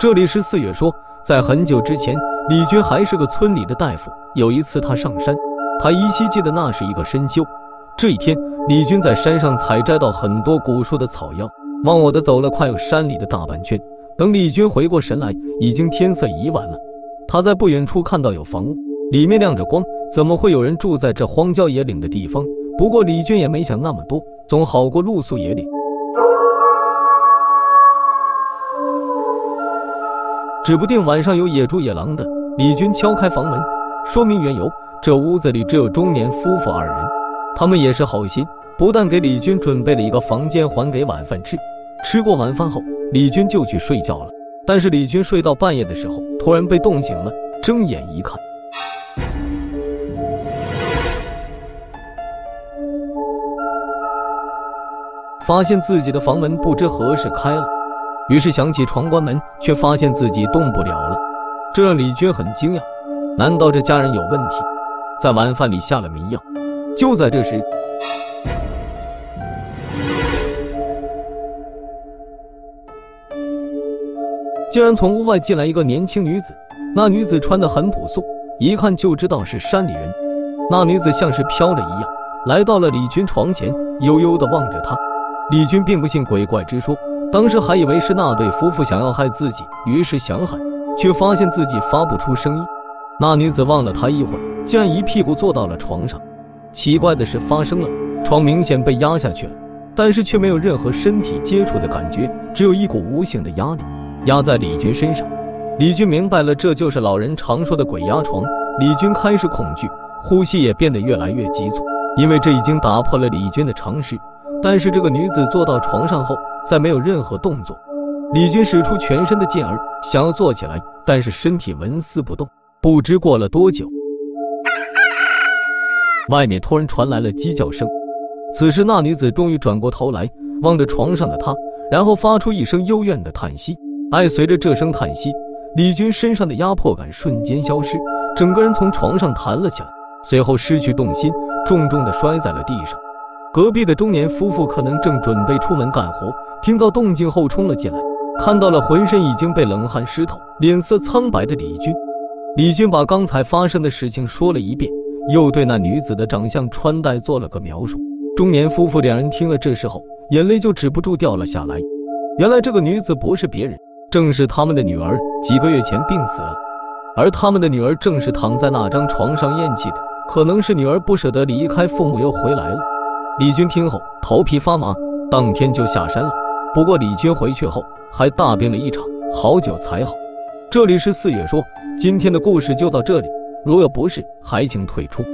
这里是四月说，在很久之前，李军还是个村里的大夫。有一次他上山，他依稀记得那是一个深秋。这一天，李军在山上采摘到很多古树的草药，忘我的走了快有山里的大半圈。等李军回过神来，已经天色已晚了。他在不远处看到有房屋，里面亮着光，怎么会有人住在这荒郊野岭的地方？不过李军也没想那么多，总好过露宿野岭。指不定晚上有野猪野狼的。李军敲开房门，说明缘由。这屋子里只有中年夫妇二人，他们也是好心，不但给李军准备了一个房间，还给晚饭吃。吃过晚饭后，李军就去睡觉了。但是李军睡到半夜的时候，突然被冻醒了，睁眼一看，发现自己的房门不知何时开了。于是想起床关门，却发现自己动不了了，这让李军很惊讶。难道这家人有问题，在晚饭里下了迷药？就在这时，竟然从屋外进来一个年轻女子。那女子穿的很朴素，一看就知道是山里人。那女子像是飘了一样，来到了李军床前，悠悠的望着他。李军并不信鬼怪之说。当时还以为是那对夫妇想要害自己，于是想喊，却发现自己发不出声音。那女子望了他一会儿，竟然一屁股坐到了床上。奇怪的事发生了，床明显被压下去了，但是却没有任何身体接触的感觉，只有一股无形的压力压在李军身上。李军明白了，这就是老人常说的鬼压床。李军开始恐惧，呼吸也变得越来越急促，因为这已经打破了李军的常识。但是这个女子坐到床上后，再没有任何动作。李军使出全身的劲儿，想要坐起来，但是身体纹丝不动。不知过了多久，外面突然传来了鸡叫声。此时，那女子终于转过头来，望着床上的他，然后发出一声幽怨的叹息。哎，随着这声叹息，李军身上的压迫感瞬间消失，整个人从床上弹了起来，随后失去重心，重重的摔在了地上。隔壁的中年夫妇可能正准备出门干活，听到动静后冲了进来，看到了浑身已经被冷汗湿透、脸色苍白的李军。李军把刚才发生的事情说了一遍，又对那女子的长相、穿戴做了个描述。中年夫妇两人听了这时候，眼泪就止不住掉了下来。原来这个女子不是别人，正是他们的女儿，几个月前病死了，而他们的女儿正是躺在那张床上咽气的。可能是女儿不舍得离开父母，又回来了。李军听后头皮发麻，当天就下山了。不过李军回去后还大病了一场，好久才好。这里是四月说，今天的故事就到这里，如有不适，还请退出。